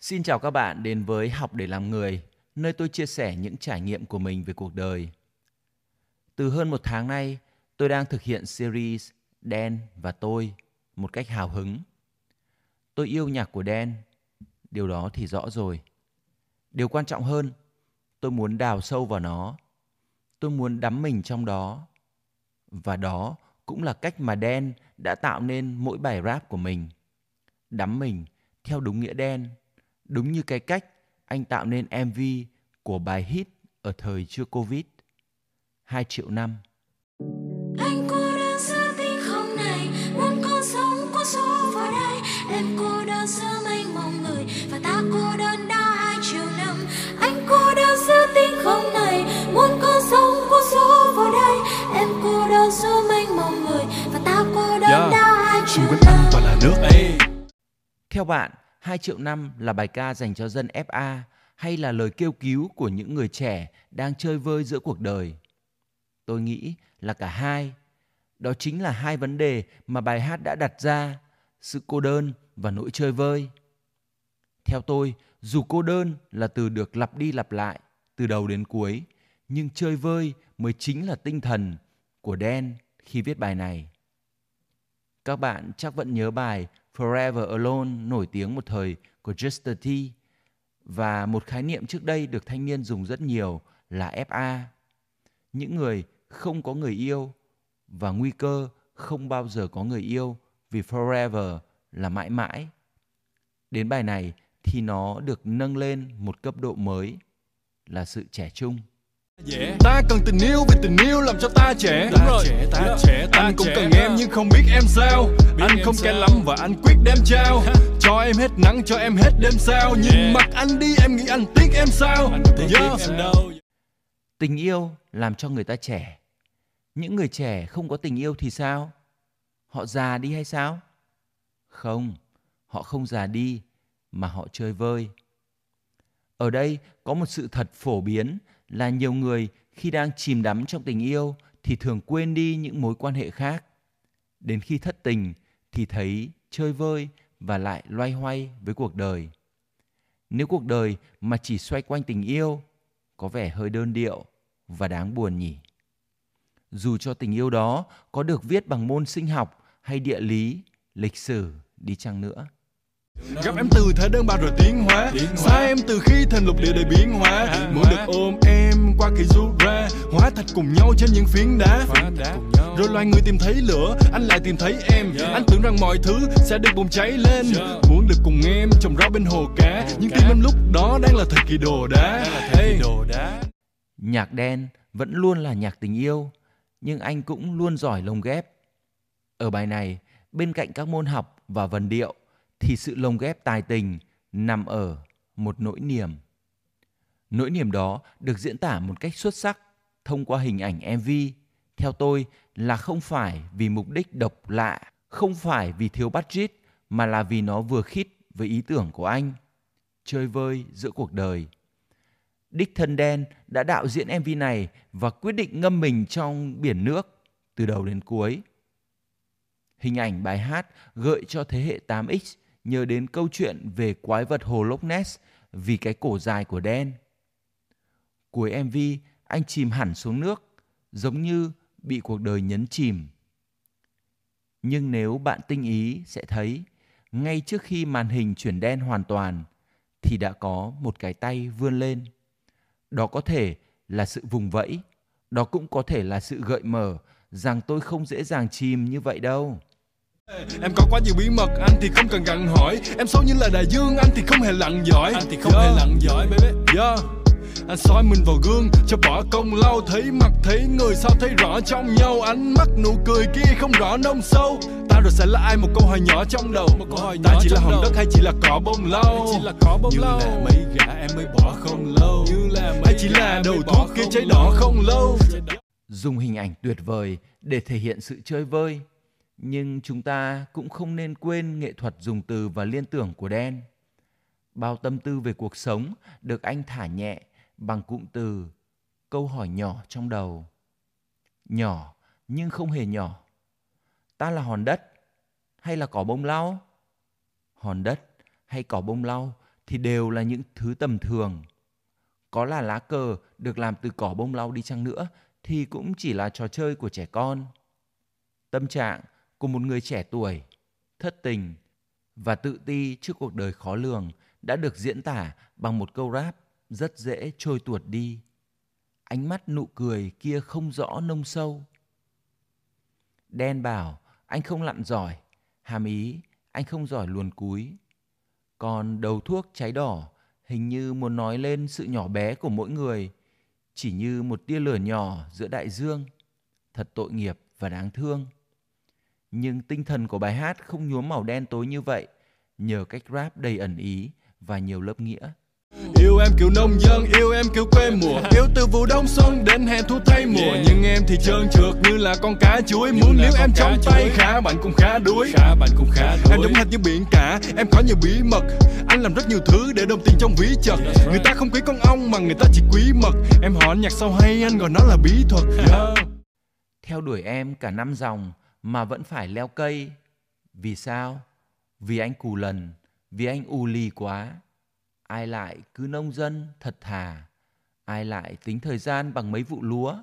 Xin chào các bạn đến với Học để làm người, nơi tôi chia sẻ những trải nghiệm của mình về cuộc đời. Từ hơn một tháng nay, tôi đang thực hiện series đen và tôi một cách hào hứng. Tôi yêu nhạc của đen điều đó thì rõ rồi. Điều quan trọng hơn, tôi muốn đào sâu vào nó. Tôi muốn đắm mình trong đó. Và đó cũng là cách mà đen đã tạo nên mỗi bài rap của mình. Đắm mình theo đúng nghĩa đen đúng như cái cách anh tạo nên MV của bài hit ở thời chưa Covid. 2 triệu năm. Anh cô đơn giữa tinh không này, muốn con sống có số vào đây. Em cô đơn giữa mênh mông người và ta cô đơn đã hai triệu năm. Anh cô đơn giữa tinh không này, muốn con sống có số vào đây. Em cô đơn giữa mênh mông người và ta cô đơn Yeah. đã hai xung triệu quanh anh năm. toàn là nước ấy Theo bạn, 2 triệu năm là bài ca dành cho dân FA hay là lời kêu cứu của những người trẻ đang chơi vơi giữa cuộc đời? Tôi nghĩ là cả hai. Đó chính là hai vấn đề mà bài hát đã đặt ra, sự cô đơn và nỗi chơi vơi. Theo tôi, dù cô đơn là từ được lặp đi lặp lại từ đầu đến cuối, nhưng chơi vơi mới chính là tinh thần của Dan khi viết bài này. Các bạn chắc vẫn nhớ bài Forever Alone, nổi tiếng một thời của Just T và một khái niệm trước đây được thanh niên dùng rất nhiều là FA. Những người không có người yêu và nguy cơ không bao giờ có người yêu vì forever là mãi mãi. Đến bài này thì nó được nâng lên một cấp độ mới là sự trẻ trung ta cần tình yêu vì tình yêu làm cho ta trẻ Đúng rồi. Trẻ, ta trẻ, ta anh cũng trẻ. cần em nhưng không biết em sao anh em không kén lắm và anh quyết đem trao cho em hết nắng cho em hết đêm sao nhìn Yeah. mặt anh đi em nghĩ anh tiếc em sao Anh tiếc Yeah. em đâu Tình yêu làm cho người ta trẻ. Những người trẻ không có tình yêu thì sao? Họ già đi hay sao? Không, họ không già đi mà họ chơi vơi. Ở đây có một sự thật phổ biến là nhiều người khi đang chìm đắm trong tình yêu thì thường quên đi những mối quan hệ khác. Đến khi thất tình thì thấy chơi vơi và lại loay hoay với cuộc đời. Nếu cuộc đời mà chỉ xoay quanh tình yêu có vẻ hơi đơn điệu và đáng buồn nhỉ. Dù cho tình yêu đó có được viết bằng môn sinh học hay địa lý, lịch sử đi chăng nữa gặp em từ thế đơn ba rồi tiến hóa. Xa em từ khi thành lục địa đầy biến hóa. Muốn được ôm em qua kỳ du ra. Hóa thạch cùng nhau trên những phiến đá. Rồi loài người tìm thấy lửa, anh lại tìm thấy em. Yeah. Anh tưởng rằng mọi thứ sẽ được bùng cháy lên. Yeah. Muốn được cùng em trồng rau bên hồ cá. Nhưng tim em lúc đó đang là thời kỳ đồ đá. Hey. kỳ đồ đá. Nhạc đen vẫn luôn là nhạc tình yêu, nhưng anh cũng luôn giỏi lồng ghép. Ở bài này, bên cạnh các môn học và vần điệu thì sự lồng ghép tài tình nằm ở một nỗi niềm. Nỗi niềm đó được diễn tả một cách xuất sắc thông qua hình ảnh MV. Theo tôi là không phải vì mục đích độc lạ, không phải vì thiếu budget mà là vì nó vừa khít với ý tưởng của anh. Chơi vơi giữa cuộc đời. Đích thân đen đã đạo diễn MV này và quyết định ngâm mình trong biển nước từ đầu đến cuối. Hình ảnh bài hát gợi cho thế hệ 8X nhớ đến câu chuyện về quái vật hồ Loch Ness vì cái cổ dài của đen. Cuối MV, anh chìm hẳn xuống nước, giống như bị cuộc đời nhấn chìm. Nhưng nếu bạn tinh ý sẽ thấy, ngay trước khi màn hình chuyển đen hoàn toàn, thì đã có một cái tay vươn lên. Đó có thể là sự vùng vẫy, đó cũng có thể là sự gợi mở rằng tôi không dễ dàng chìm như vậy đâu. Em có quá nhiều bí mật, anh thì không cần gặng hỏi. Em sâu như là đại dương, anh thì không hề lặn giỏi. Anh thì không Yeah. hề lặn giỏi baby. Yeah. Anh soi mình vào gương cho bỏ công lau thấy mặt thấy người sao thấy rõ trong nhau. Ánh mắt nụ cười kia không rõ nông sâu. Ta rồi sẽ là ai? Một câu hỏi nhỏ trong đầu. Một câu hỏi ta chỉ là hòn đầu. đất hay chỉ là cỏ bông lau Chỉ là có bông như lâu. là mấy gã em mới bỏ không lâu. Như là mấy hay chỉ là đầu thuốc kia cháy đỏ không lâu? Dùng hình ảnh tuyệt vời để thể hiện sự chơi vơi nhưng chúng ta cũng không nên quên nghệ thuật dùng từ và liên tưởng của đen bao tâm tư về cuộc sống được anh thả nhẹ bằng cụm từ câu hỏi nhỏ trong đầu nhỏ, nhưng không hề nhỏ ta là hòn đất hay là cỏ bông lau hòn đất hay cỏ bông lau thì đều là những thứ tầm thường. Có là lá cờ được làm từ cỏ bông lau đi chăng nữa thì cũng chỉ là trò chơi của trẻ con. Tâm trạng của một người trẻ tuổi, thất tình và tự ti trước cuộc đời khó lường đã được diễn tả bằng một câu rap rất dễ trôi tuột đi. Ánh mắt nụ cười kia không rõ nông sâu. Đen bảo anh không lặn giỏi, hàm ý anh không giỏi luồn cúi. Còn đầu thuốc cháy đỏ hình như muốn nói lên sự nhỏ bé của mỗi người, chỉ như một tia lửa nhỏ giữa đại dương. Thật tội nghiệp và đáng thương. Nhưng tinh thần của bài hát không nhuốm màu đen tối như vậy, nhờ cách rap đầy ẩn ý và nhiều lớp nghĩa. Yêu em kiểu nông dân, yêu em kiểu quê mùa. Yêu từ vụ đông xuân đến hè thu thay mùa. Nhưng em thì trơn trượt như là con cá chuối. Muốn liếu em trong tay khá bạn cũng khá đuối. Khá bạn cũng khá đuối. Em giống hệt như biển cả, em có nhiều bí mật. Anh làm rất nhiều thứ để đồng tiền trong ví chật. Người ta không quý con ong mà người ta chỉ quý mật. Em hỏi nhạc sao hay anh gọi nó là bí thuật. Yeah. Theo đuổi em cả năm dòng mà vẫn phải leo cây. Vì sao? Vì anh cù lần, vì anh u lì quá. Ai lại cứ nông dân thật thà? Ai lại tính thời gian bằng mấy vụ lúa?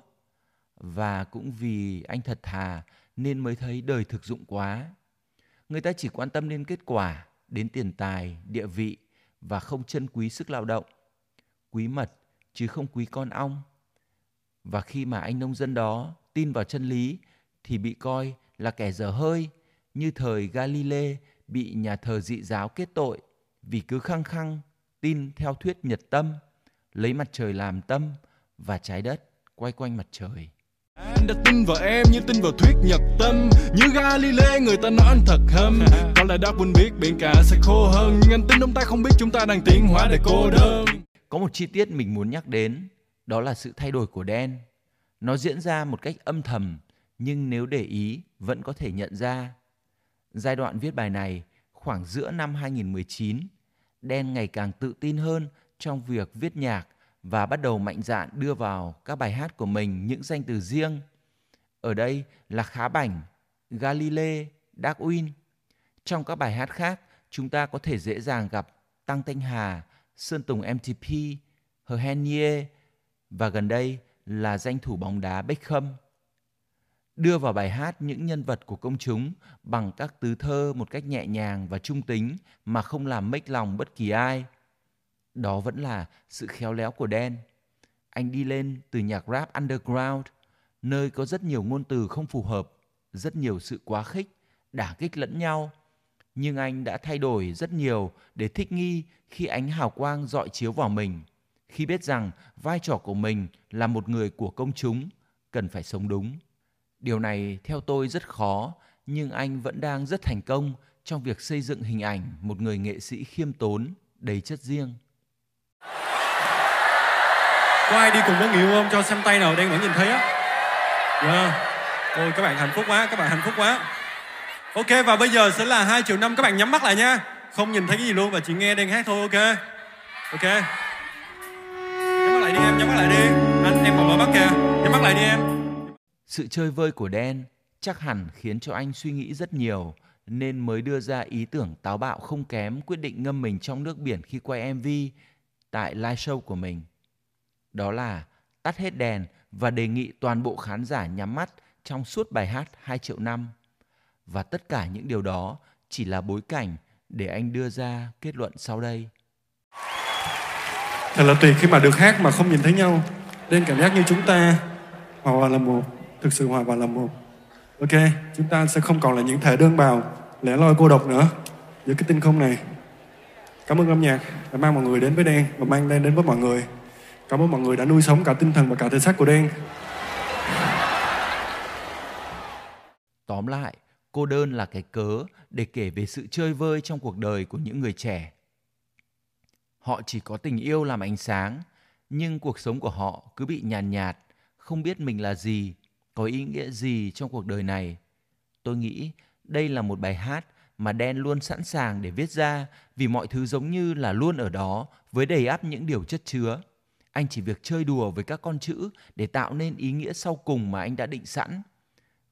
Và cũng vì anh thật thà nên mới thấy đời thực dụng quá. Người ta chỉ quan tâm đến kết quả đến tiền tài địa vị và không trân quý sức lao động. Quý mật chứ không quý con ong. Và khi mà anh nông dân đó tin vào chân lý thì bị coi là kẻ dở hơi như thời Galile bị nhà thờ dị giáo kết tội vì cứ khăng khăng tin theo thuyết nhật tâm, lấy mặt trời làm tâm và trái đất quay quanh mặt trời. Anh đã tin vào em như tin vào thuyết nhật tâm. Như Galilei người ta nói anh thật hâm. Có lẽ Darwin biết biển cả sẽ khô hơn Nhưng anh tin ông ta không biết chúng ta đang tiến hóa để cô đơn. Có một chi tiết mình muốn nhắc đến Đó là sự thay đổi của đen. Nó diễn ra một cách âm thầm nhưng nếu để ý vẫn có thể nhận ra Giai đoạn viết bài này khoảng giữa năm 2019 Đen ngày càng tự tin hơn trong việc viết nhạc và bắt đầu mạnh dạn đưa vào các bài hát của mình những danh từ riêng. Ở đây là Khá Bảnh, Galile, Darwin. Trong các bài hát khác, chúng ta có thể dễ dàng gặp Tăng Thanh Hà, Sơn Tùng MTP, Hờ Henie và gần đây là danh thủ bóng đá Beckham đưa vào bài hát những nhân vật của công chúng bằng các tứ thơ một cách nhẹ nhàng và trung tính mà không làm mếch lòng bất kỳ ai. Đó vẫn là sự khéo léo của Đen. Anh đi lên từ nhạc rap underground, nơi có rất nhiều ngôn từ không phù hợp, rất nhiều sự quá khích, đả kích lẫn nhau. Nhưng anh đã thay đổi rất nhiều để thích nghi khi ánh hào quang dọi chiếu vào mình. Khi biết rằng vai trò của mình là một người của công chúng, cần phải sống đúng Điều này theo tôi rất khó, nhưng anh vẫn đang rất thành công trong việc xây dựng hình ảnh một người nghệ sĩ khiêm tốn, đầy chất riêng. Có ai đi cùng với người yêu không? Cho xem tay nào đang vẫn nhìn thấy á. Yeah. Ôi các bạn hạnh phúc quá, các bạn hạnh phúc quá. Ok và bây giờ sẽ là hai triệu năm các bạn nhắm mắt lại nha. Không nhìn thấy cái gì luôn và chỉ nghe đang hát thôi ok. Ok. Nhắm mắt lại đi em, nhắm mắt lại đi. Anh em còn mở mắt kìa. Nhắm mắt lại đi em. Sự chơi vơi của Đen chắc hẳn khiến cho anh suy nghĩ rất nhiều, nên mới đưa ra ý tưởng táo bạo không kém quyết định ngâm mình trong nước biển khi quay MV tại live show của mình. Đó là tắt hết đèn và đề nghị toàn bộ khán giả nhắm mắt trong suốt bài hát 2 triệu năm. Và tất cả những điều đó chỉ là bối cảnh để anh đưa ra kết luận sau đây. Thật là tuyệt khi mà được hát mà không nhìn thấy nhau. Nên cảm giác như chúng ta hòa là một thực sự hòa vào là một. Ok chúng ta sẽ không còn là những thể đơn bào lẻ loi cô độc nữa giữa cái tinh không này. Cảm ơn âm nhạc đã mang mọi người đến với đen và mang đen đến với mọi người. Cảm ơn mọi người đã nuôi sống cả tinh thần và cả thể xác của đen. Tóm lại cô đơn là cái cớ để kể về sự chơi vơi trong cuộc đời của những người trẻ. Họ chỉ có tình yêu làm ánh sáng nhưng cuộc sống của họ cứ bị nhàn nhạt, nhạt không biết mình là gì có ý nghĩa gì trong cuộc đời này tôi nghĩ đây là một bài hát mà đen luôn sẵn sàng để viết ra vì mọi thứ giống như là luôn ở đó với đầy ắp những điều chất chứa anh chỉ việc chơi đùa với các con chữ để tạo nên ý nghĩa sau cùng mà anh đã định sẵn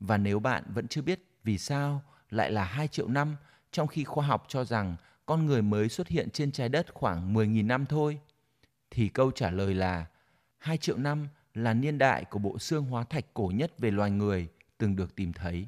và nếu bạn vẫn chưa biết vì sao lại là 2 triệu năm trong khi khoa học cho rằng con người mới xuất hiện trên trái đất khoảng 10.000 năm thôi? Thì câu trả lời là 2 triệu năm là niên đại của bộ xương hóa thạch cổ nhất về loài người từng được tìm thấy.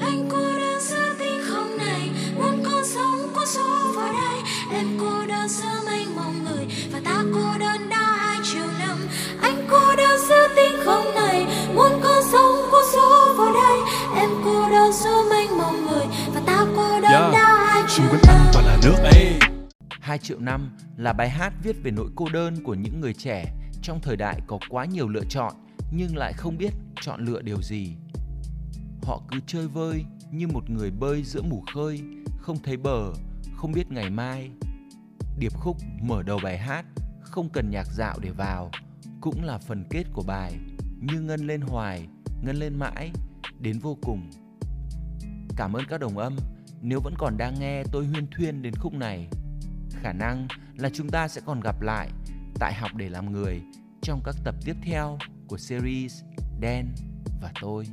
anh cô đơn giữa tinh không này muốn con sống có số vào đây em cô đơn giữa mênh mông người và ta cô đơn đã hai triệu năm. Anh cô đơn giữa tinh không này muốn con sống có số vào đây em cô đơn giữa mênh mông người và ta cô đơn Yeah. đã hai triệu anh năm. toàn là nước ấy. 2 triệu năm là bài hát viết về nỗi cô đơn của những người trẻ trong thời đại có quá nhiều lựa chọn nhưng lại không biết chọn lựa điều gì. Họ cứ chơi vơi như một người bơi giữa mù khơi, không thấy bờ, không biết ngày mai. Điệp khúc mở đầu bài hát không cần nhạc dạo để vào, cũng là phần kết của bài, như ngân lên hoài, ngân lên mãi, đến vô cùng. Cảm ơn các đồng âm nếu vẫn còn đang nghe tôi huyên thuyên đến khúc này khả năng là chúng ta sẽ còn gặp lại tại học để làm người trong các tập tiếp theo của series Dan và tôi.